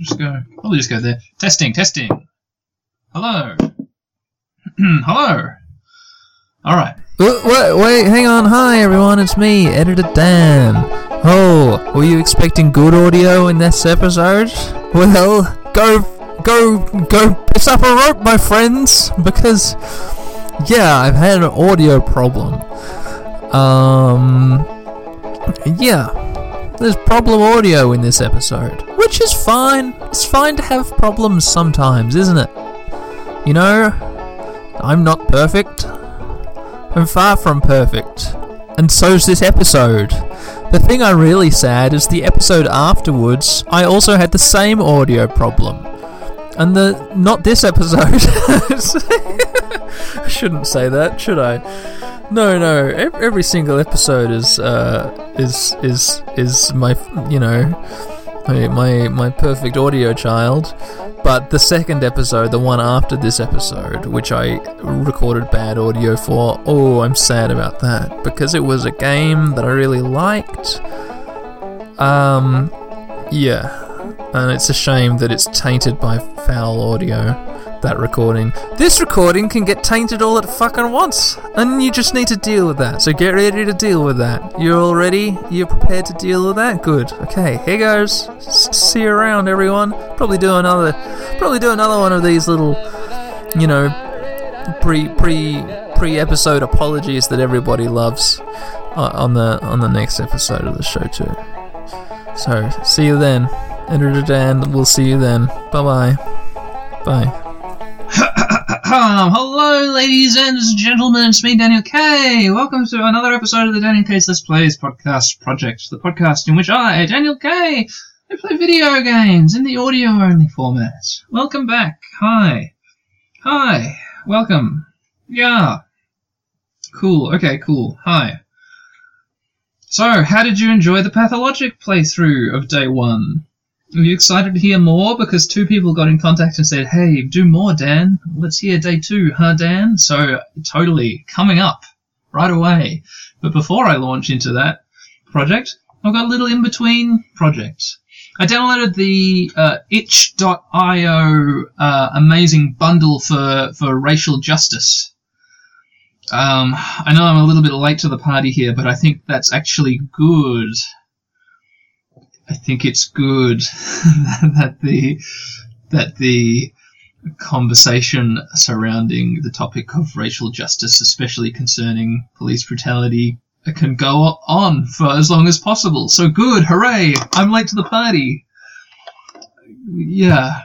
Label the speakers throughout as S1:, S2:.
S1: just go. Probably just go there. Testing, testing. Hello. Hello. All right.
S2: Wait, wait, wait, hang on. Hi, everyone. It's me, Editor Dan. Oh, were you expecting good audio in this episode? Well, go, go, go piss up a rope, my friends, because, yeah, I've had an audio problem. Um, yeah, there's problem audio in this episode, which is fine. It's fine to have problems sometimes, isn't it? You know, I'm not perfect. I'm far from perfect. And so's this episode. The thing I'm really sad is the episode afterwards, I also had the same audio problem. And the not this episode. I shouldn't say that, should I? No, no. Every, single episode is uh, is is is my you know my my my perfect audio child. But the second episode, the one after this episode, which I recorded bad audio for, oh, I'm sad about that because it was a game that I really liked. Um, yeah, and it's a shame that it's tainted by foul audio. That recording. This recording can get tainted all at fucking once, and you just need to deal with that. So get ready to deal with that. You're all ready? You're prepared to deal with that? Good. Okay, here goes. S- see you around, everyone. Probably do another. Probably do another one of these little, you know, pre pre pre episode apologies that everybody loves uh, on the on the next episode of the show too. So see you then. Editor Dan, we'll see you then. Bye bye bye.
S1: Hello, ladies and gentlemen. It's me, Daniel K. Welcome to another episode of the Daniel K's Let's Plays podcast project, the podcast in which I, Daniel K, play video games in the audio only format. Welcome back. Hi. Hi. Welcome. Yeah. Cool. Okay, cool. Hi. So, how did you enjoy the pathologic playthrough of day one? Are you excited to hear more? Because two people got in contact and said, hey, do more, Dan. Let's hear day two, huh, Dan? So, totally, coming up right away. But before I launch into that project, I've got a little in between project. I downloaded the uh, itch.io uh, amazing bundle for, for racial justice. Um, I know I'm a little bit late to the party here, but I think that's actually good. I think it's good that the that the conversation surrounding the topic of racial justice, especially concerning police brutality, can go on for as long as possible. So good, hooray! I'm late to the party. Yeah.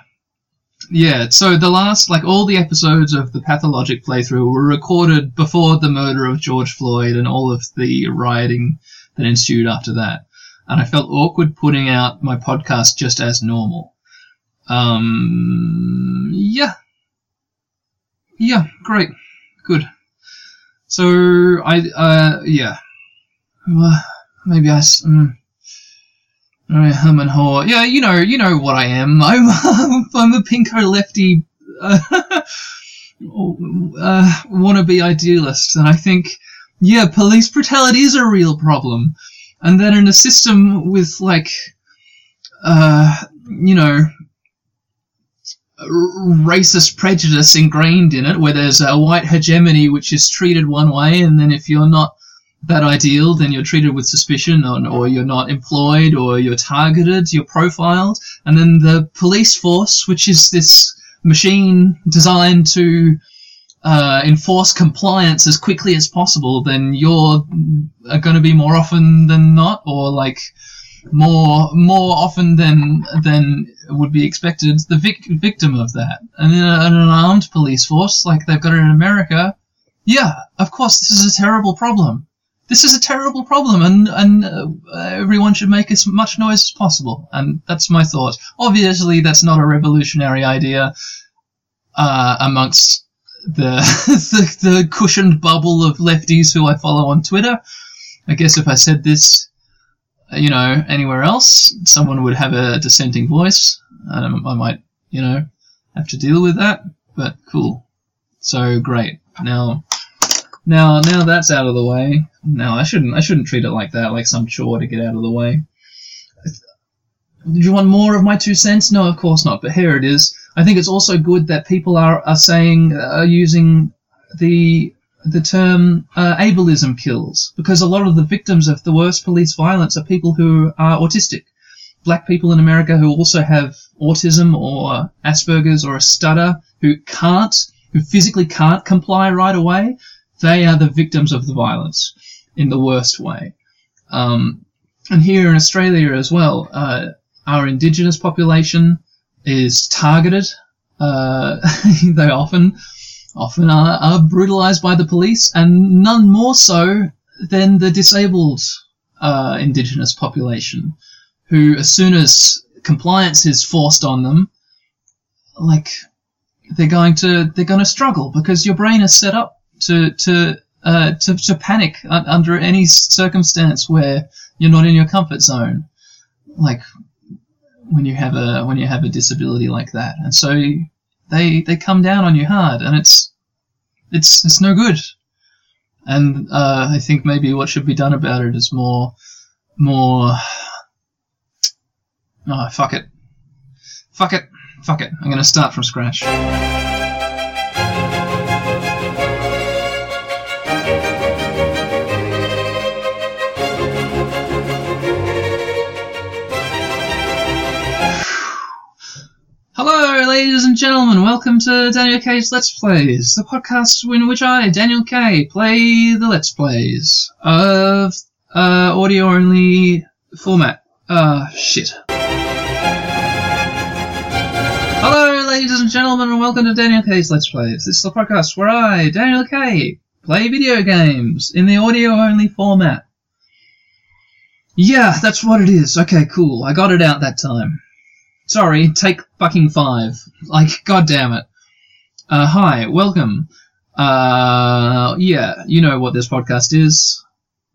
S1: Yeah, so the last, like all the episodes of the pathologic playthrough were recorded before the murder of George Floyd and all of the rioting that ensued after that and I felt awkward putting out my podcast just as normal. Um, yeah. Yeah, great. Good. So, I, uh, yeah. Well, maybe I, um, Herman Hoare. Yeah, you know, you know what I am. I'm, I'm a pinko lefty, uh, uh, wannabe idealist, and I think, yeah, police brutality is a real problem and then in a system with like uh, you know racist prejudice ingrained in it where there's a white hegemony which is treated one way and then if you're not that ideal then you're treated with suspicion or, or you're not employed or you're targeted you're profiled. And then the police force which is this machine designed to uh, enforce compliance as quickly as possible, then you're going to be more often than not, or like more more often than than would be expected, the vic- victim of that. And in, a, in an armed police force like they've got it in America, yeah, of course, this is a terrible problem. This is a terrible problem, and and uh, everyone should make as much noise as possible. And that's my thought. Obviously, that's not a revolutionary idea uh, amongst the, the the cushioned bubble of lefties who I follow on Twitter. I guess if I said this, uh, you know, anywhere else, someone would have a dissenting voice, and I might, you know, have to deal with that. But cool. So great. Now, now, now that's out of the way. Now I shouldn't, I shouldn't treat it like that, like some chore to get out of the way. do you want more of my two cents? No, of course not. But here it is. I think it's also good that people are are saying are using the the term uh, ableism kills because a lot of the victims of the worst police violence are people who are autistic. Black people in America who also have autism or Asperger's or a stutter who can't, who physically can't comply right away, they are the victims of the violence in the worst way. Um, and here in Australia as well, uh, our indigenous population is targeted. Uh, they often often are, are brutalized by the police, and none more so than the disabled uh, indigenous population, who, as soon as compliance is forced on them, like they're going to they're going to struggle because your brain is set up to to uh, to, to panic under any circumstance where you're not in your comfort zone, like when you have a when you have a disability like that, and so they they come down on you hard, and it's it's it's no good. And uh, I think maybe what should be done about it is more more. Oh fuck it, fuck it, fuck it. I'm gonna start from scratch. Ladies and gentlemen. Welcome to Daniel K's Let's Plays, the podcast in which I, Daniel K, play the Let's Plays of uh, audio only format. Uh, shit. Hello, ladies and gentlemen, and welcome to Daniel K's Let's Plays. This is the podcast where I, Daniel K, play video games in the audio only format. Yeah, that's what it is. Okay, cool. I got it out that time. Sorry, take fucking five. Like, god damn it. Uh, hi, welcome. Uh, yeah, you know what this podcast is.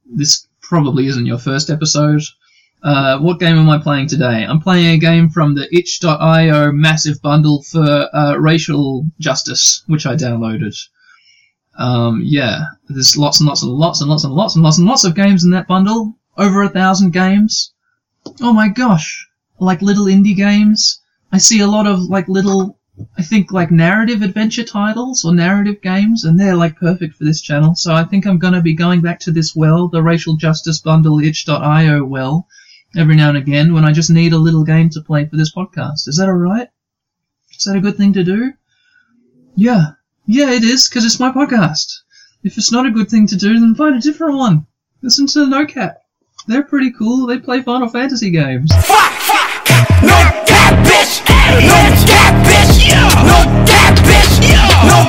S1: This probably isn't your first episode. Uh, what game am I playing today? I'm playing a game from the itch.io massive bundle for uh, racial justice, which I downloaded. Um, yeah, there's lots and lots and lots and lots and lots and lots and lots of games in that bundle. Over a thousand games. Oh my gosh like little indie games. I see a lot of like little, I think like narrative adventure titles or narrative games, and they're like perfect for this channel. So I think I'm gonna be going back to this well, the racial justice bundle itch.io well, every now and again when I just need a little game to play for this podcast. Is that alright? Is that a good thing to do? Yeah. Yeah, it is, because it's my podcast. If it's not a good thing to do, then find a different one. Listen to NoCap. They're pretty cool. They play Final Fantasy games.
S3: No no no.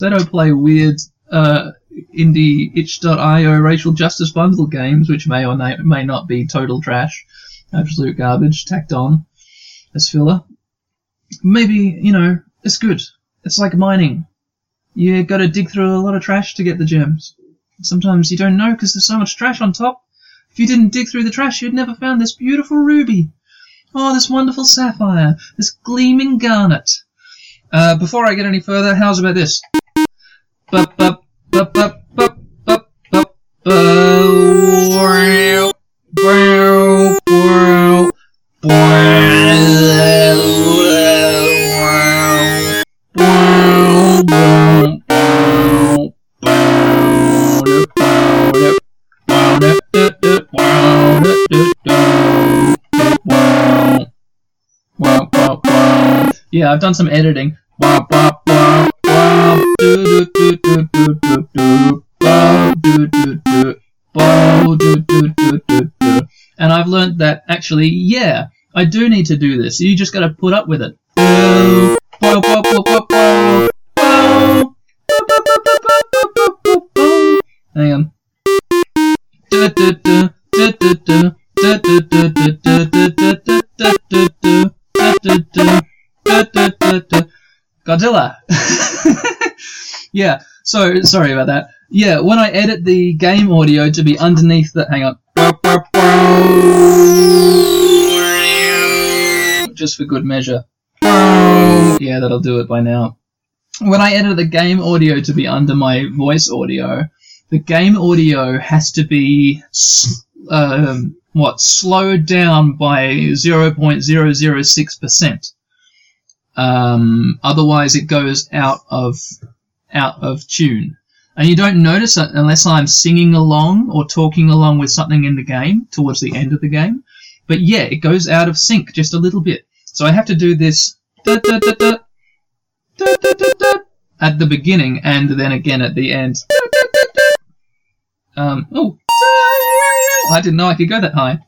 S1: They don't play weird uh, indie itch.io racial justice bundle games, which may or may, not be total trash, absolute garbage tacked on as filler. Maybe, you know, it's good. It's like mining. You gotta dig through a lot of trash to get the gems. Sometimes you don't know because there's so much trash on top. If you didn't dig through the trash, you'd never found this beautiful ruby. Oh, this wonderful sapphire. This gleaming garnet. Uh, before I get any further, how's about this? Yeah, I've done some editing. And I've learned that actually, yeah, I do need to do this. You just gotta put up with it. Hang on. Godzilla. yeah. So sorry about that. Yeah, when I edit the game audio to be underneath the hang on. Just for good measure. Yeah, that'll do it by now. When I edit the game audio to be under my voice audio, the game audio has to be um, what slowed down by 0.006%. Um, otherwise, it goes out of out of tune, and you don't notice it unless I'm singing along or talking along with something in the game towards the end of the game. But yeah, it goes out of sync just a little bit. So I have to do this at the beginning and then again at the end. Um, oh, I didn't know I could go that high.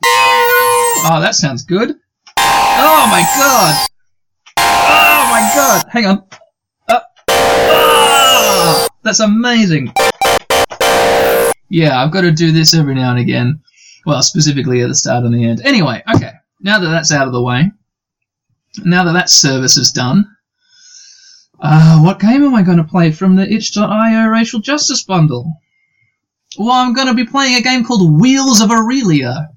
S1: Oh, that sounds good. Oh my god! God! Hang on. Uh, ah, that's amazing. Yeah, I've got to do this every now and again. Well, specifically at the start and the end. Anyway, okay. Now that that's out of the way, now that that service is done, uh, what game am I going to play from the itch.io Racial Justice Bundle? Well, I'm going to be playing a game called Wheels of Aurelia.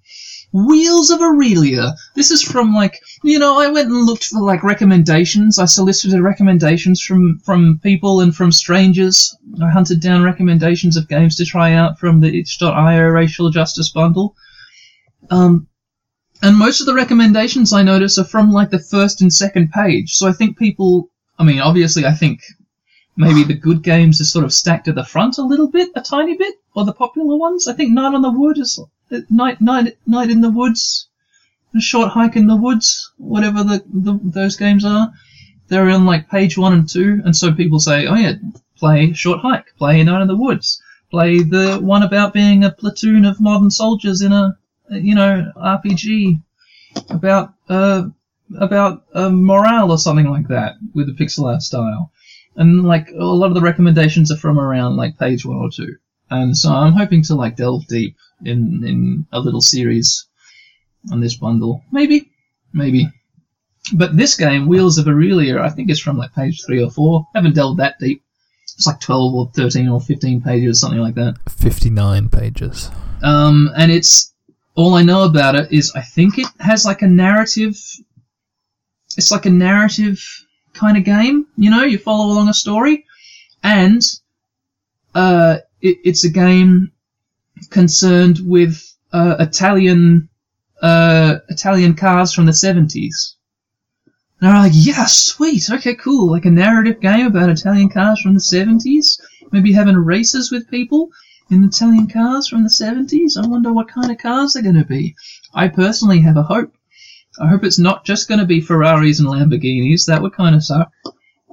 S1: Wheels of Aurelia. This is from like you know I went and looked for like recommendations. I solicited recommendations from from people and from strangers. I hunted down recommendations of games to try out from the itch.io Racial Justice Bundle. Um, and most of the recommendations I notice are from like the first and second page. So I think people. I mean, obviously, I think maybe the good games are sort of stacked at the front a little bit, a tiny bit, or the popular ones. I think Night on the Wood is Night Night Night in the Woods, a Short Hike in the Woods, whatever the, the those games are. They're on like page one and two, and so people say, oh yeah, play Short Hike, play Night in the Woods, play the one about being a platoon of modern soldiers in a you know RPG about uh about uh, morale or something like that with a pixel art style and like a lot of the recommendations are from around like page one or two and so i'm hoping to like delve deep in in a little series on this bundle maybe maybe but this game wheels of aurelia i think it's from like page three or four haven't delved that deep it's like 12 or 13 or 15 pages something like that
S2: 59 pages.
S1: um, and it's all I know about it is I think it has like a narrative. It's like a narrative kind of game. You know, you follow along a story, and uh, it, it's a game concerned with uh, Italian uh, Italian cars from the seventies. And I'm like, yeah, sweet, okay, cool. Like a narrative game about Italian cars from the seventies. Maybe having races with people in Italian cars from the 70s. I wonder what kind of cars they're going to be. I personally have a hope. I hope it's not just going to be Ferraris and Lamborghinis. That would kind of suck.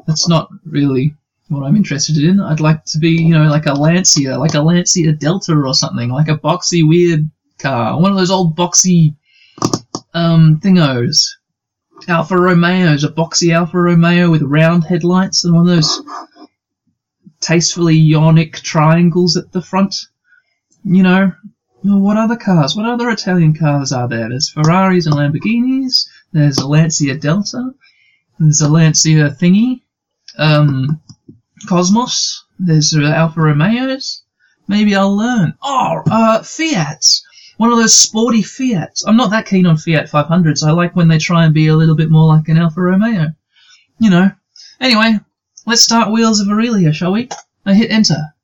S1: That's not really what I'm interested in. I'd like to be, you know, like a Lancia, like a Lancia Delta or something, like a boxy weird car. One of those old boxy um, thingos. Alfa Romeos, a boxy Alfa Romeo with round headlights and one of those tastefully ionic triangles at the front. You know, what other cars? What other Italian cars are there? There's Ferraris and Lamborghinis. There's a Lancia Delta. There's a Lancia thingy. Um, Cosmos. There's uh, Alfa Romeos. Maybe I'll learn. Oh, uh, Fiats. One of those sporty Fiats. I'm not that keen on Fiat 500s. I like when they try and be a little bit more like an Alfa Romeo. You know. Anyway, let's start Wheels of Aurelia, shall we? I hit enter.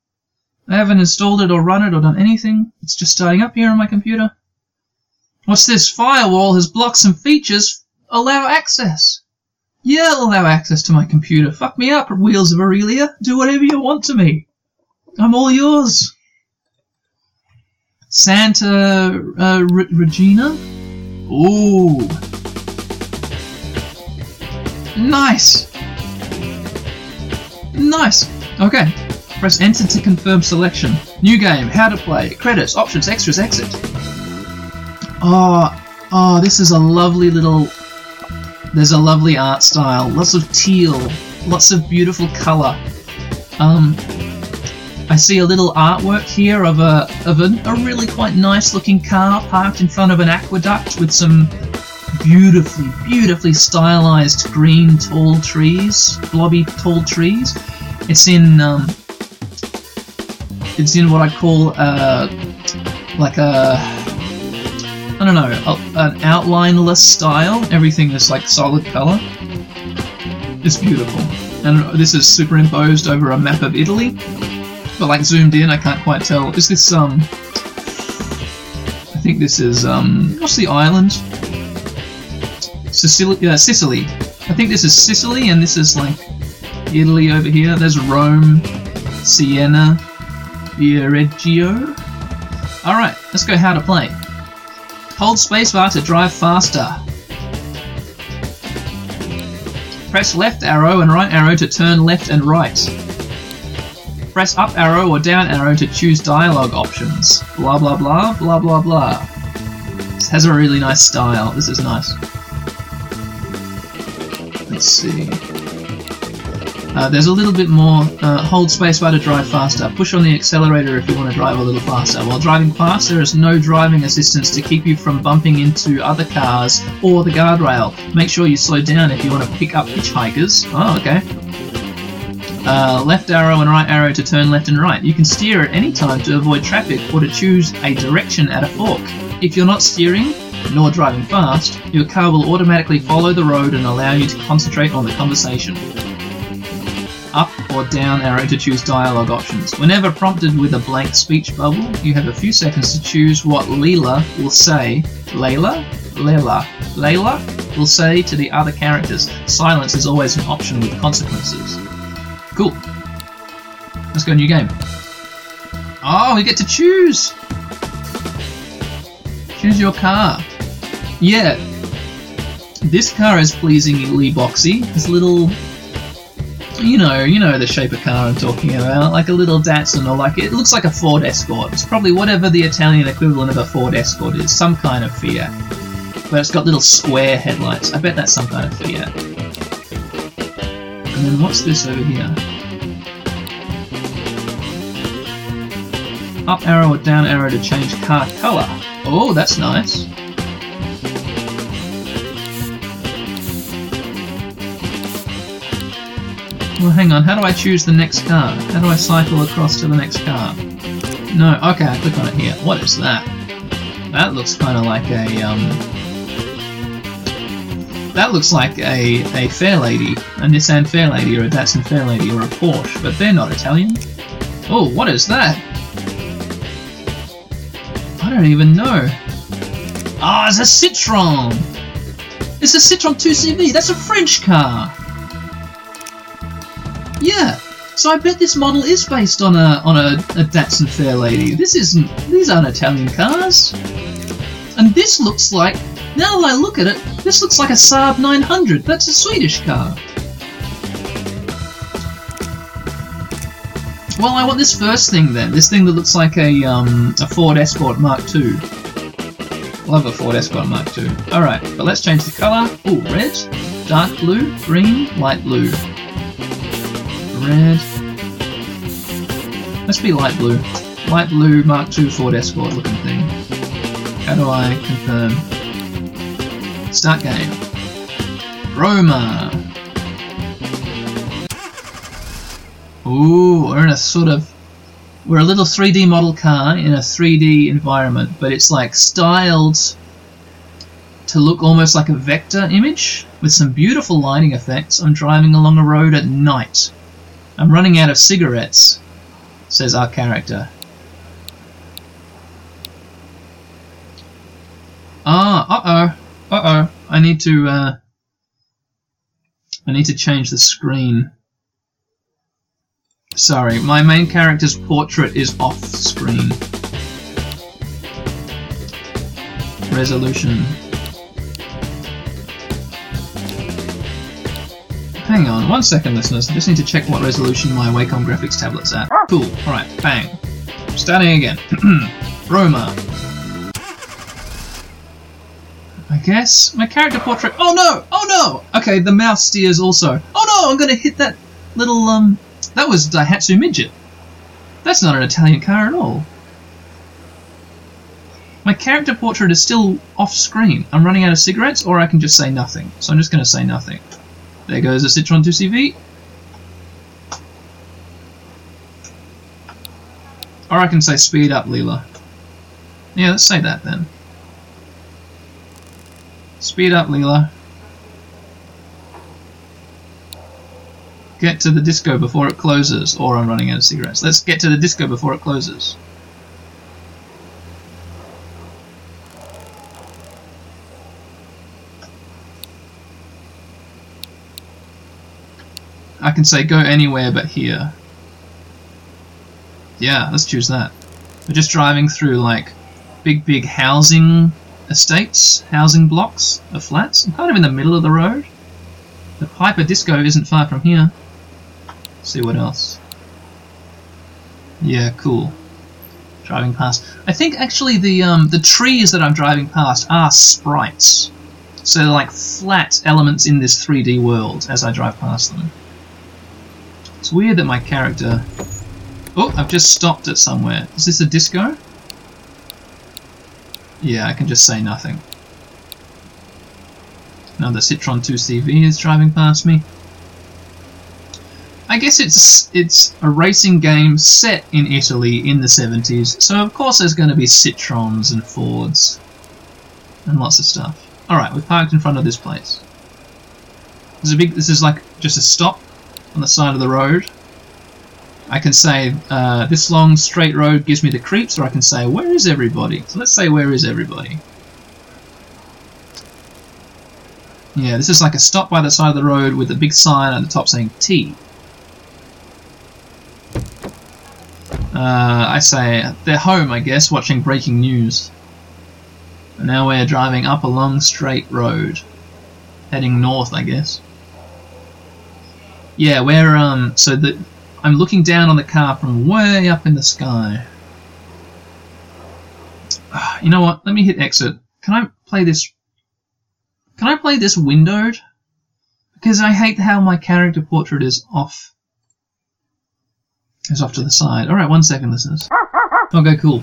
S1: I haven't installed it or run it or done anything. It's just starting up here on my computer. What's this? Firewall has blocked some features. Allow access. Yeah, I'll allow access to my computer. Fuck me up, Wheels of Aurelia. Do whatever you want to me. I'm all yours. Santa uh, Re- Regina? Ooh. Nice. Nice. Okay. Press enter to confirm selection. New game. How to play. Credits. Options. Extras. Exit. Oh, oh, this is a lovely little. There's a lovely art style. Lots of teal. Lots of beautiful color. Um, I see a little artwork here of a of a, a really quite nice looking car parked in front of an aqueduct with some beautifully, beautifully stylized green tall trees, blobby tall trees. It's in um, it's in what I call uh, like a I don't know a, an outlineless style. Everything is like solid color. It's beautiful, and this is superimposed over a map of Italy. But like zoomed in, I can't quite tell. Is this um? I think this is um, what's the island? Sicily. Uh, Sicily. I think this is Sicily, and this is like Italy over here. There's Rome, Siena, Viareggio. All right, let's go. How to play? Hold spacebar to drive faster. Press left arrow and right arrow to turn left and right. Press up arrow or down arrow to choose dialogue options. Blah blah blah blah blah blah. This has a really nice style. This is nice. Let's see. Uh, there's a little bit more. Uh, hold spacebar to drive faster. Push on the accelerator if you want to drive a little faster. While driving fast, there is no driving assistance to keep you from bumping into other cars or the guardrail. Make sure you slow down if you want to pick up hitchhikers. Oh, okay. Uh, left arrow and right arrow to turn left and right. You can steer at any time to avoid traffic or to choose a direction at a fork. If you're not steering, nor driving fast, your car will automatically follow the road and allow you to concentrate on the conversation or down arrow to choose dialogue options. Whenever prompted with a blank speech bubble, you have a few seconds to choose what Leela will say. Layla? Layla. Layla will say to the other characters. Silence is always an option with consequences. Cool. Let's go new game. Oh, we get to choose! Choose your car. Yeah. This car is pleasingly boxy. This little you know, you know the shape of car I'm talking about, like a little Datsun or like it looks like a Ford Escort. It's probably whatever the Italian equivalent of a Ford Escort is, some kind of Fiat. But it's got little square headlights. I bet that's some kind of Fiat. And then what's this over here? Up arrow or down arrow to change car color. Oh, that's nice. Well, hang on. How do I choose the next car? How do I cycle across to the next car? No. Okay, I click on it here. What is that? That looks kind of like a um. That looks like a a fair lady, a Nissan Fairlady, or a Datsun Fairlady, or a Porsche, but they're not Italian. Oh, what is that? I don't even know. Ah, it's a Citroen. It's a Citroen 2CV. That's a French car. So I bet this model is based on a on a, a Datsun Fairlady. This isn't. These aren't Italian cars. And this looks like. Now that I look at it, this looks like a Saab 900. That's a Swedish car. Well, I want this first thing then. This thing that looks like a um, a Ford Escort Mark II. Love a Ford Escort Mark II. All right, but let's change the color. Ooh, red, dark blue, green, light blue red. Let's be light blue. Light blue Mark II Ford Escort looking thing. How do I confirm? Start game. Roma. Ooh, we're in a sort of we're a little 3D model car in a 3D environment, but it's like styled to look almost like a vector image with some beautiful lighting effects. I'm driving along a road at night. I'm running out of cigarettes, says our character. Ah, uh-oh, uh-oh. I need to, uh... I need to change the screen. Sorry, my main character's portrait is off screen. Resolution. Hang on, one second, listeners. I just need to check what resolution my Wacom graphics tablet's at. Cool. Alright, bang. Starting again. Roma. I guess my character portrait. Oh no! Oh no! Okay, the mouse steers also. Oh no! I'm gonna hit that little um. That was Daihatsu Midget. That's not an Italian car at all. My character portrait is still off screen. I'm running out of cigarettes, or I can just say nothing. So I'm just going to say nothing. There goes the Citroen 2CV. Or I can say speed up, Leela. Yeah, let's say that then. Speed up, Leela. Get to the disco before it closes, or I'm running out of cigarettes. Let's get to the disco before it closes. I can say go anywhere but here. Yeah, let's choose that. We're just driving through like big, big housing estates, housing blocks of flats. I'm kind of in the middle of the road. The Piper Disco isn't far from here. see what else. Yeah, cool. Driving past. I think actually the um, the trees that I'm driving past are sprites. So they're like flat elements in this 3D world as I drive past them. It's weird that my character... Oh, I've just stopped it somewhere. Is this a disco? Yeah, I can just say nothing. Now the Citroen 2CV is driving past me. I guess it's it's a racing game set in Italy in the 70s, so of course there's going to be Citrons and Fords and lots of stuff. Alright, we've parked in front of this place. This is big this is like just a stop on the side of the road. I can say uh, this long straight road gives me the creeps, or I can say where is everybody? So let's say where is everybody? Yeah, this is like a stop by the side of the road with a big sign at the top saying T. Uh, I say they're home, I guess, watching breaking news. And now we're driving up a long straight road, heading north, I guess. Yeah, we're um. So that I'm looking down on the car from way up in the sky. Ah, You know what? Let me hit exit. Can I play this? Can I play this windowed? Because I hate how my character portrait is off. Is off to the side. All right, one second, listeners. Okay, cool.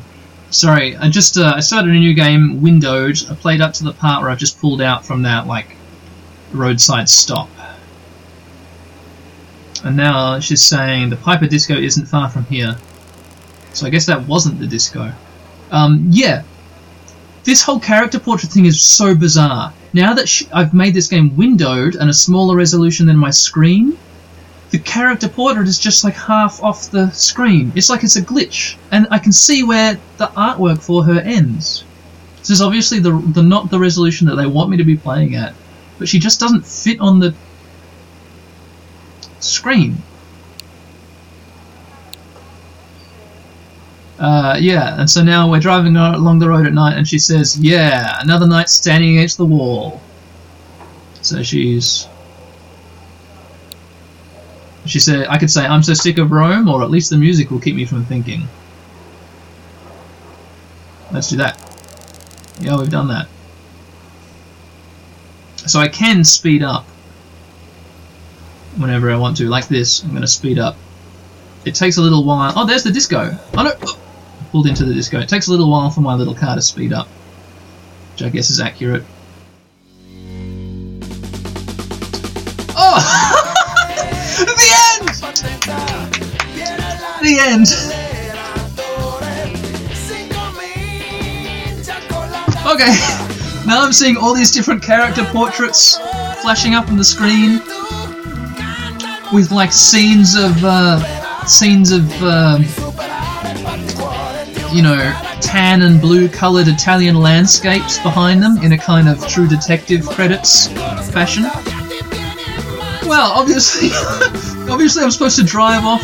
S1: Sorry, I just uh, I started a new game, windowed. I played up to the part where I've just pulled out from that like roadside stop. And now she's saying the Piper Disco isn't far from here. So I guess that wasn't the disco. Um, yeah. This whole character portrait thing is so bizarre. Now that I've made this game windowed and a smaller resolution than my screen, the character portrait is just like half off the screen. It's like it's a glitch, and I can see where the artwork for her ends. This is obviously the the not the resolution that they want me to be playing at, but she just doesn't fit on the screen. Uh, yeah, and so now we're driving along the road at night, and she says, "Yeah, another night standing against the wall." So she's she said, I could say, I'm so sick of Rome, or at least the music will keep me from thinking. Let's do that. Yeah, we've done that. So I can speed up whenever I want to, like this. I'm going to speed up. It takes a little while. Oh, there's the disco. Oh no! Oh, pulled into the disco. It takes a little while for my little car to speed up, which I guess is accurate. Oh! the end! The end! Okay, now I'm seeing all these different character portraits flashing up on the screen with like scenes of uh, scenes of um, you know tan and blue colored Italian landscapes behind them in a kind of True Detective credits fashion. Well, obviously, obviously I'm supposed to drive off.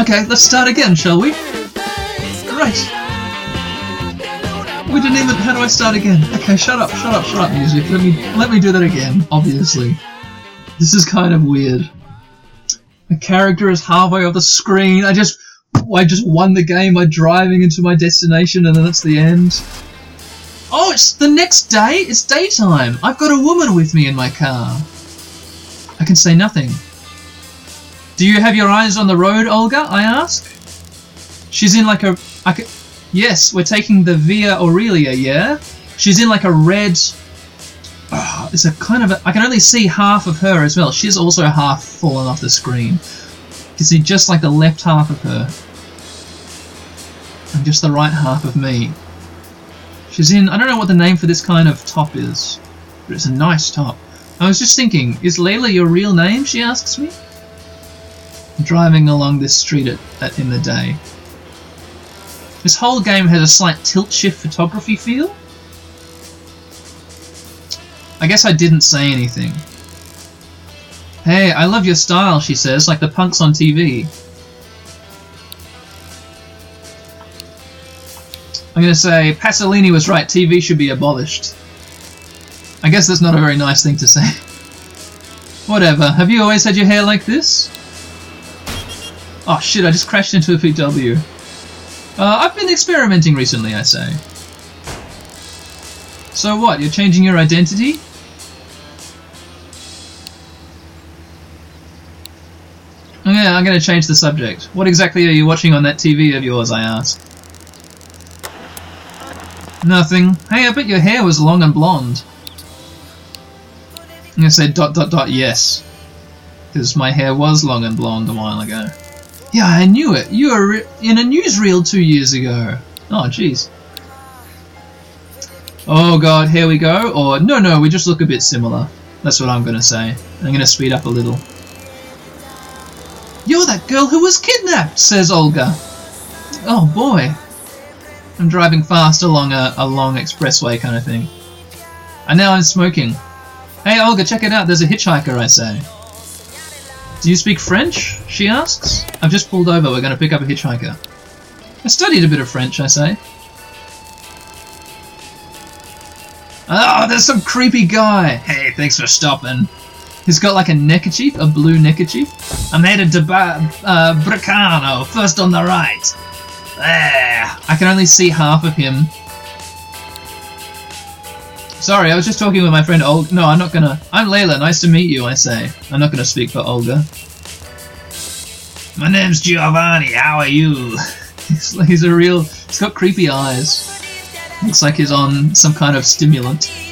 S1: Okay, let's start again, shall we? Great. We didn't even. How do I start again? Okay, shut up, shut up, shut up, music. Let me let me do that again. Obviously, this is kind of weird. The character is halfway off the screen. I just I just won the game by driving into my destination, and then it's the end. Oh, it's the next day. It's daytime. I've got a woman with me in my car. I can say nothing. Do you have your eyes on the road, Olga? I ask. She's in like a. I ca yes, we're taking the Via Aurelia, yeah? She's in like a red. It's a kind of. A, I can only see half of her as well. She's also half fallen off the screen. You can see just like the left half of her. And just the right half of me. She's in. I don't know what the name for this kind of top is, but it's a nice top. I was just thinking, is Layla your real name? She asks me. Driving along this street at, at, in the day. This whole game has a slight tilt shift photography feel. I guess I didn't say anything. Hey, I love your style, she says, like the punks on TV. I'm gonna say Pasolini was right. TV should be abolished. I guess that's not a very nice thing to say. Whatever. Have you always had your hair like this? Oh shit! I just crashed into a PW. Uh, I've been experimenting recently, I say. So what? You're changing your identity? I'm going to change the subject. What exactly are you watching on that TV of yours? I ask. Nothing. Hey, I bet your hair was long and blonde. I'm gonna say dot dot dot yes. Because my hair was long and blonde a while ago. Yeah, I knew it. You were re- in a newsreel two years ago. Oh, jeez. Oh god, here we go. Or, no, no, we just look a bit similar. That's what I'm gonna say. I'm gonna speed up a little. You're that girl who was kidnapped, says Olga. Oh boy. I'm driving fast along a, a long expressway kind of thing. And now I'm smoking. Hey Olga, check it out, there's a hitchhiker, I say. Do you speak French? She asks. I've just pulled over, we're going to pick up a hitchhiker. I studied a bit of French, I say. Oh, there's some creepy guy. Hey, thanks for stopping. He's got like a neckerchief, a blue neckerchief. I'm headed to ba- uh, Bracciano, first on the right. There. I can only see half of him. Sorry, I was just talking with my friend Olga. No, I'm not gonna. I'm Layla. Nice to meet you. I say. I'm not gonna speak for Olga. My name's Giovanni. How are you? he's, he's a real. He's got creepy eyes. Looks like he's on some kind of stimulant.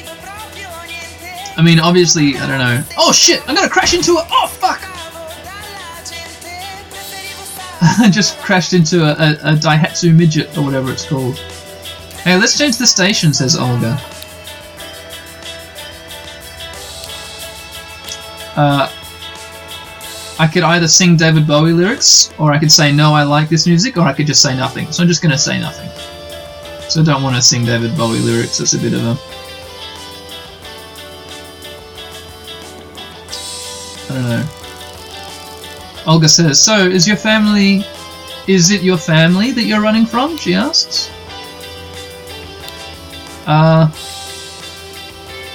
S1: I mean, obviously, I don't know. Oh shit! I'm gonna crash into it. Oh fuck! I just crashed into a, a, a Daihatsu midget or whatever it's called. Hey, let's change the station, says Olga. Uh, I could either sing David Bowie lyrics, or I could say no, I like this music, or I could just say nothing. So I'm just gonna say nothing. So I don't want to sing David Bowie lyrics. It's a bit of a. Olga says, "So is your family? Is it your family that you're running from?" She asks. Uh,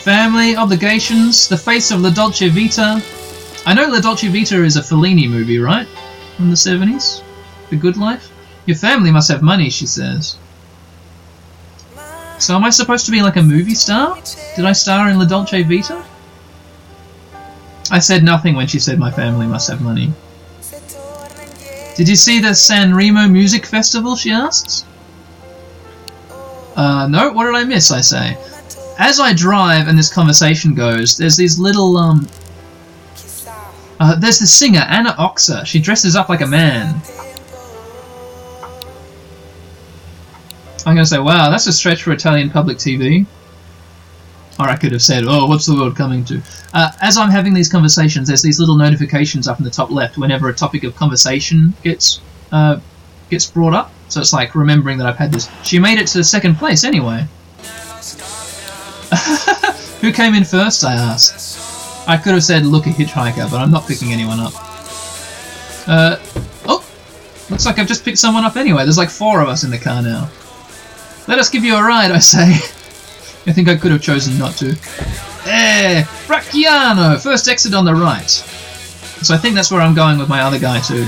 S1: family obligations, the face of La Dolce Vita. I know La Dolce Vita is a Fellini movie, right? From the 70s? The Good Life? Your family must have money, she says. So am I supposed to be like a movie star? Did I star in La Dolce Vita? I said nothing when she said my family must have money. Did you see the San Remo Music Festival? She asks. Uh, no, what did I miss? I say. As I drive and this conversation goes, there's these little, um. Uh, there's this singer, Anna Oxa. She dresses up like a man. I'm gonna say, wow, that's a stretch for Italian public TV. Or I could have said, oh, what's the world coming to? Uh, as I'm having these conversations, there's these little notifications up in the top left whenever a topic of conversation gets uh, gets brought up. So it's like remembering that I've had this. She made it to the second place anyway. Who came in first? I asked. I could have said, look, a hitchhiker, but I'm not picking anyone up. Uh, oh, looks like I've just picked someone up anyway. There's like four of us in the car now. Let us give you a ride, I say. I think I could have chosen not to. Eh, Bracciano, first exit on the right. So I think that's where I'm going with my other guy too.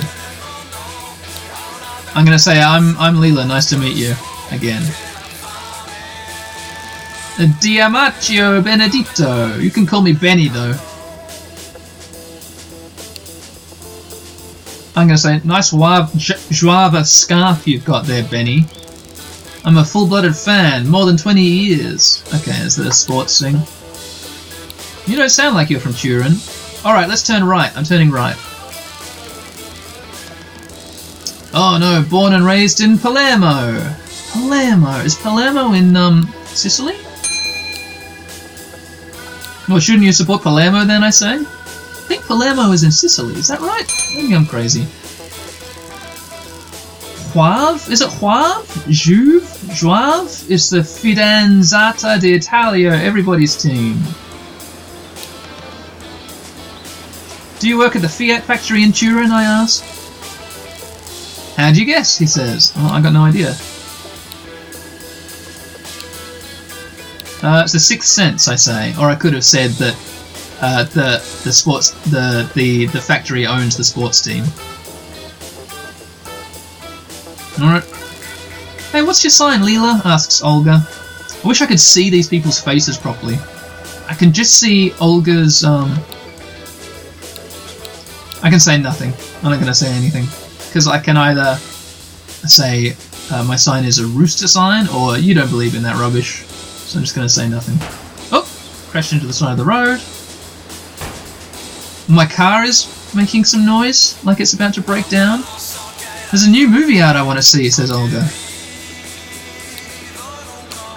S1: I'm gonna say I'm I'm Leela. Nice to meet you again. Diamaccio Benedito. You can call me Benny though. I'm gonna say nice Juava scarf you've got there, Benny. I'm a full-blooded fan, more than 20 years. Okay, is that a sports thing? You don't sound like you're from Turin. Alright, let's turn right. I'm turning right. Oh no, born and raised in Palermo. Palermo. Is Palermo in, um, Sicily? Well, shouldn't you support Palermo then, I say? I think Palermo is in Sicily, is that right? Maybe I'm crazy. Juave? Is it Juave? Juve? Juave? It's the Fidanzata d'Italia, everybody's team. Do you work at the Fiat factory in Turin? I ask. How'd you guess? He says. Oh, I got no idea. Uh, it's the sixth sense, I say, or I could have said that uh, the the sports the the the factory owns the sports team. All right. Hey, what's your sign, Leela? asks Olga. I wish I could see these people's faces properly. I can just see Olga's. Um, I can say nothing. I'm not going to say anything because I can either say uh, my sign is a rooster sign or you don't believe in that rubbish. So I'm just going to say nothing. Oh, crashed into the side of the road. My car is making some noise, like it's about to break down. There's a new movie out I want to see, says Olga.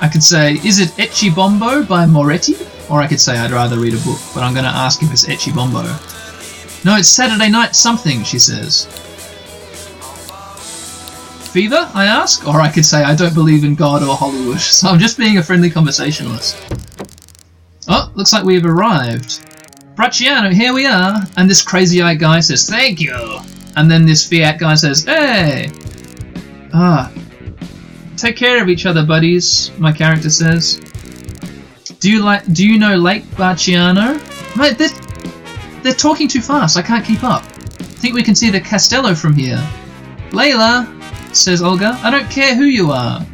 S1: I could say, is it Ecce Bombo by Moretti? Or I could say I'd rather read a book, but I'm going to ask if it's Ecce Bombo. No, it's Saturday night something, she says. Fever, I ask? Or I could say I don't believe in God or Hollywood, so I'm just being a friendly conversationalist. Oh, looks like we've arrived. Bracciano, here we are. And this crazy-eyed guy says, thank you. And then this Fiat guy says, hey. Ah. Take care of each other, buddies, my character says. Do you like? Do you know Lake Bracciano? Mate, they're, they're talking too fast. I can't keep up. I think we can see the Castello from here. Layla, says Olga. I don't care who you are.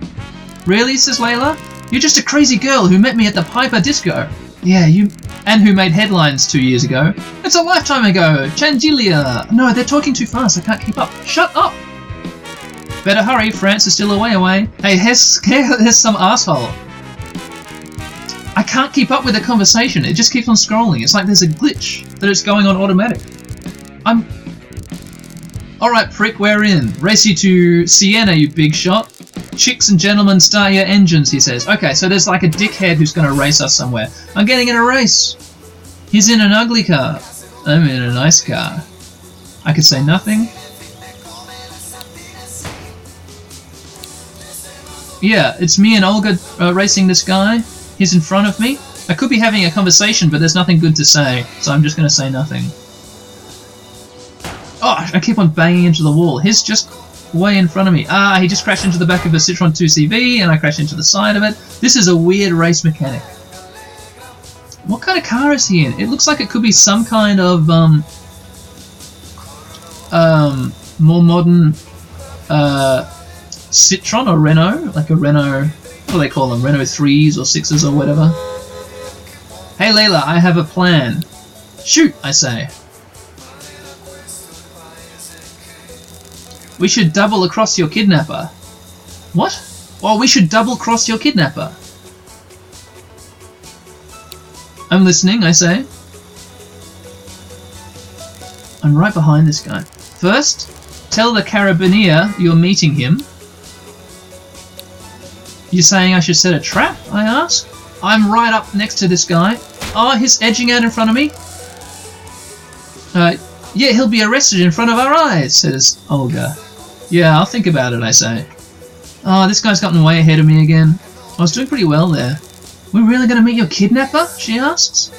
S1: Really, says Layla. You're just a crazy girl who met me at the Piper Disco. Yeah, you. And who made headlines two years ago. It's a lifetime ago. Changilia. No, they're talking too fast. I can't keep up. Shut up. Better hurry. France is still away. away. Hey, here's, here's some asshole. I can't keep up with the conversation. It just keeps on scrolling. It's like there's a glitch that it's going on automatic. I'm. Alright, prick, we're in. Race you to Siena, you big shot. Chicks and gentlemen, start your engines, he says. Okay, so there's like a dickhead who's going to race us somewhere. I'm getting in a race. He's in an ugly car. I'm in a nice car. I could say nothing. Yeah, it's me and Olga uh, racing this guy. He's in front of me. I could be having a conversation, but there's nothing good to say, so I'm just going to say nothing. Oh, I keep on banging into the wall. He's just way in front of me. Ah, he just crashed into the back of a Citroen 2CV, and I crashed into the side of it. This is a weird race mechanic. What kind of car is he in? It looks like it could be some kind of um, um, more modern uh, Citroen or Renault, like a Renault. What do they call them? Renault threes or sixes or whatever. Hey Layla, I have a plan. Shoot, I say. We should double across your kidnapper. What? Well, we should double cross your kidnapper. I'm listening, I say. I'm right behind this guy. First, tell the carabineer you're meeting him. You're saying I should set a trap? I ask. I'm right up next to this guy. Oh, he's edging out in front of me. Uh, yeah, he'll be arrested in front of our eyes, says Olga. Yeah, I'll think about it, I say. Oh, this guy's gotten way ahead of me again. I was doing pretty well there. We're really to meet your kidnapper? She asks.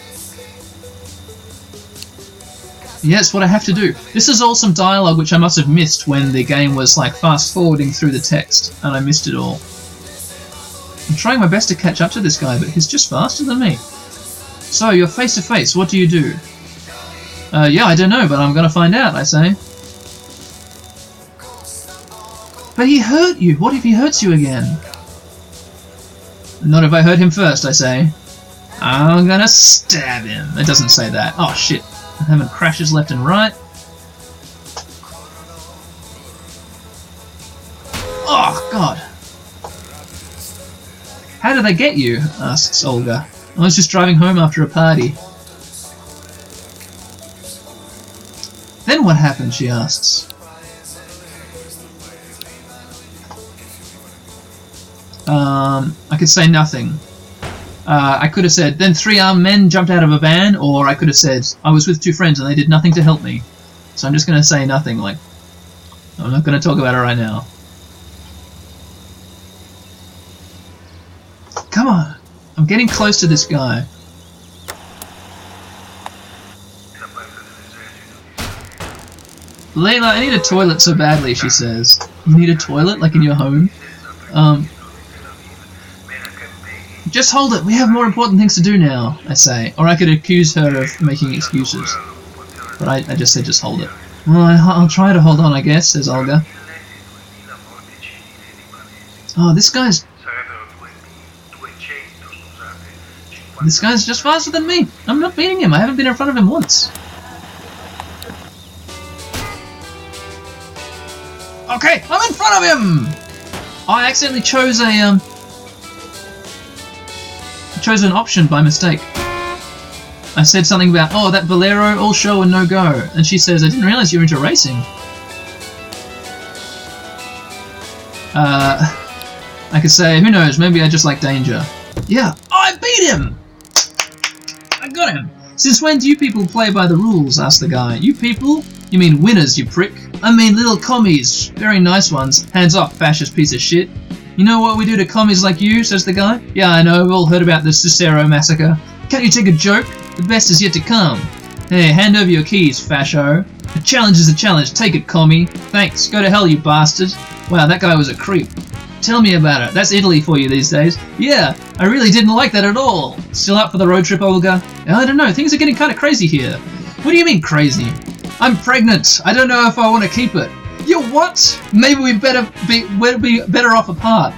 S1: Yes, what I have to do. This is all some dialogue which I must have missed when the game was like fast forwarding through the text, and I missed it all. I'm trying my best to catch up to this guy, but he's just faster than me. So, you're face to face, what do you do? Uh, yeah, I don't know, but I'm gonna find out, I say. But he hurt you! What if he hurts you again? Not if I hurt him first, I say. I'm gonna stab him. It doesn't say that. Oh shit. I'm having crashes left and right. Oh god. How did they get you? asks Olga. I was just driving home after a party. What happened? she asks. Um, I could say nothing. Uh, I could have said, then three armed men jumped out of a van, or I could have said, I was with two friends and they did nothing to help me. So I'm just going to say nothing, like, I'm not going to talk about it right now. Come on! I'm getting close to this guy. Layla, I need a toilet so badly, she says. You need a toilet, like in your home? Um, just hold it, we have more important things to do now, I say. Or I could accuse her of making excuses. But I, I just said just hold it. Well, I, I'll try to hold on, I guess, says Olga. Oh, this guy's this guy's just faster than me. I'm not beating him. I haven't been in front of him once. Okay, I'm in front of him. I accidentally chose a um chose an option by mistake. I said something about, oh, that Bolero, all show and no go. And she says, I didn't realize you were into racing. Uh, I could say, who knows, maybe I just like danger. Yeah, I beat him! I got him! Since when do you people play by the rules? asked the guy. You people? You mean winners, you prick. I mean little commies. Very nice ones. Hands off, fascist piece of shit. You know what we do to commies like you? says the guy. Yeah, I know, we've all heard about the Circeo massacre. Can't you take a joke? The best is yet to come. Hey, hand over your keys, fascio. A challenge is a challenge, take it, commie. Thanks, go to hell, you bastard. Wow, that guy was a creep. Tell me about it. That's Italy for you these days. Yeah, I really didn't like that at all. Still up for the road trip, Olga? I don't know, things are getting kind of crazy here. What do you mean crazy? I'm pregnant. I don't know if I want to keep it. You what? Maybe we better be we'd be better off apart.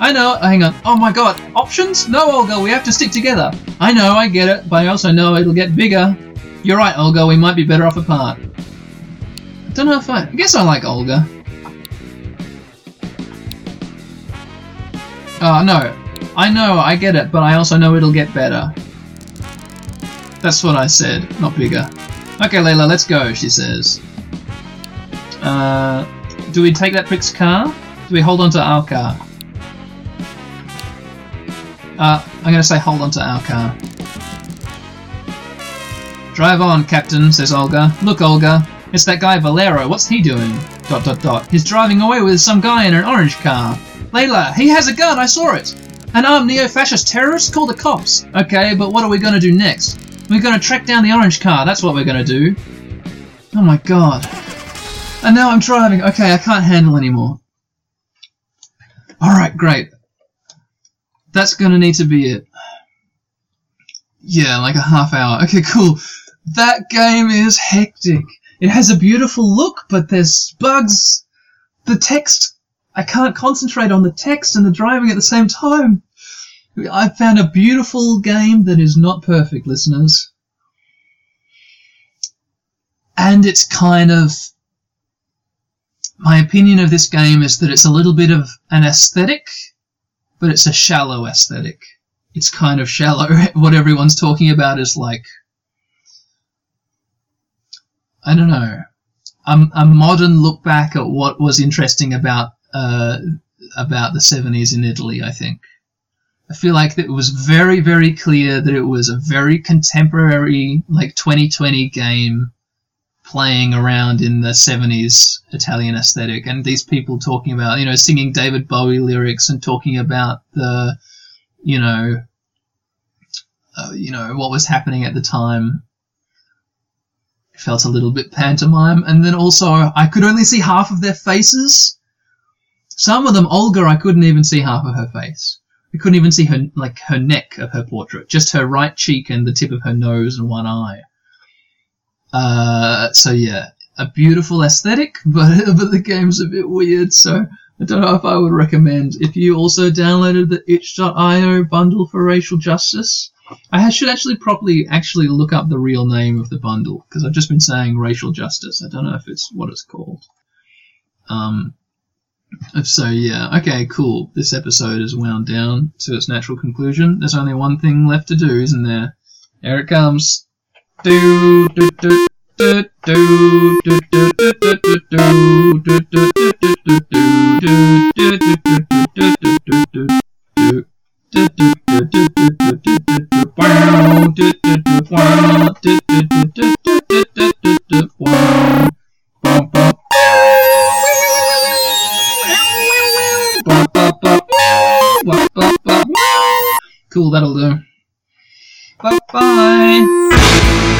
S1: I know. Hang on. Oh my God. Options? No, Olga. We have to stick together. I know. I get it, but I also know it'll get bigger. You're right, Olga. We might be better off apart. I don't know if I. I guess I like Olga. Oh no. I know. I get it, but I also know it'll get better. That's what I said, not bigger. Okay, Layla, let's go, she says. Uh, do we take that prick's car? Do we hold on to our car? Uh, I'm gonna say hold on to our car. Drive on, Captain, says Olga. Look, Olga, it's that guy Valero. What's he doing? Dot dot dot. He's driving away with some guy in an orange car. Layla, he has a gun, I saw it! An armed neo-fascist terrorist? Call the cops. Okay, but what are we gonna do next? We're gonna track down the orange car, that's what we're gonna do. Oh my god. And now I'm driving. Okay, I can't handle anymore. Alright, great. That's gonna need to be it. Yeah, like a half hour. Okay, cool. That game is hectic. It has a beautiful look, but there's bugs. The text, I can't concentrate on the text and the driving at the same time. I found a beautiful game that is not perfect, listeners. And it's kind of. My opinion of this game is that it's a little bit of an aesthetic, but it's a shallow aesthetic. It's kind of shallow. What everyone's talking about is like. I don't know. A, a modern look back at what was interesting about uh, about the 70s in Italy, I think. I feel like it was very, very clear that it was a very contemporary, like 2020 game playing around in the 70s Italian aesthetic. And these people talking about, you know, singing David Bowie lyrics and talking about the, you know, uh, you know, what was happening at the time. It felt a little bit pantomime. And then also, I could only see half of their faces. Some of them, Olga, I couldn't even see half of her face. We couldn't even see her like her neck of her portrait, just her right cheek and the tip of her nose and one eye. Uh, so yeah, a beautiful aesthetic, but but the game's a bit weird. So I don't know if I would recommend. If you also downloaded the itch.io bundle for racial justice, I should actually properly actually look up the real name of the bundle because I've just been saying racial justice. I don't know if it's what it's called. Um, so yeah, okay, cool. This episode is wound down to its natural conclusion. There's only one thing left to do, isn't there? Here it comes. That'll do. Bye bye.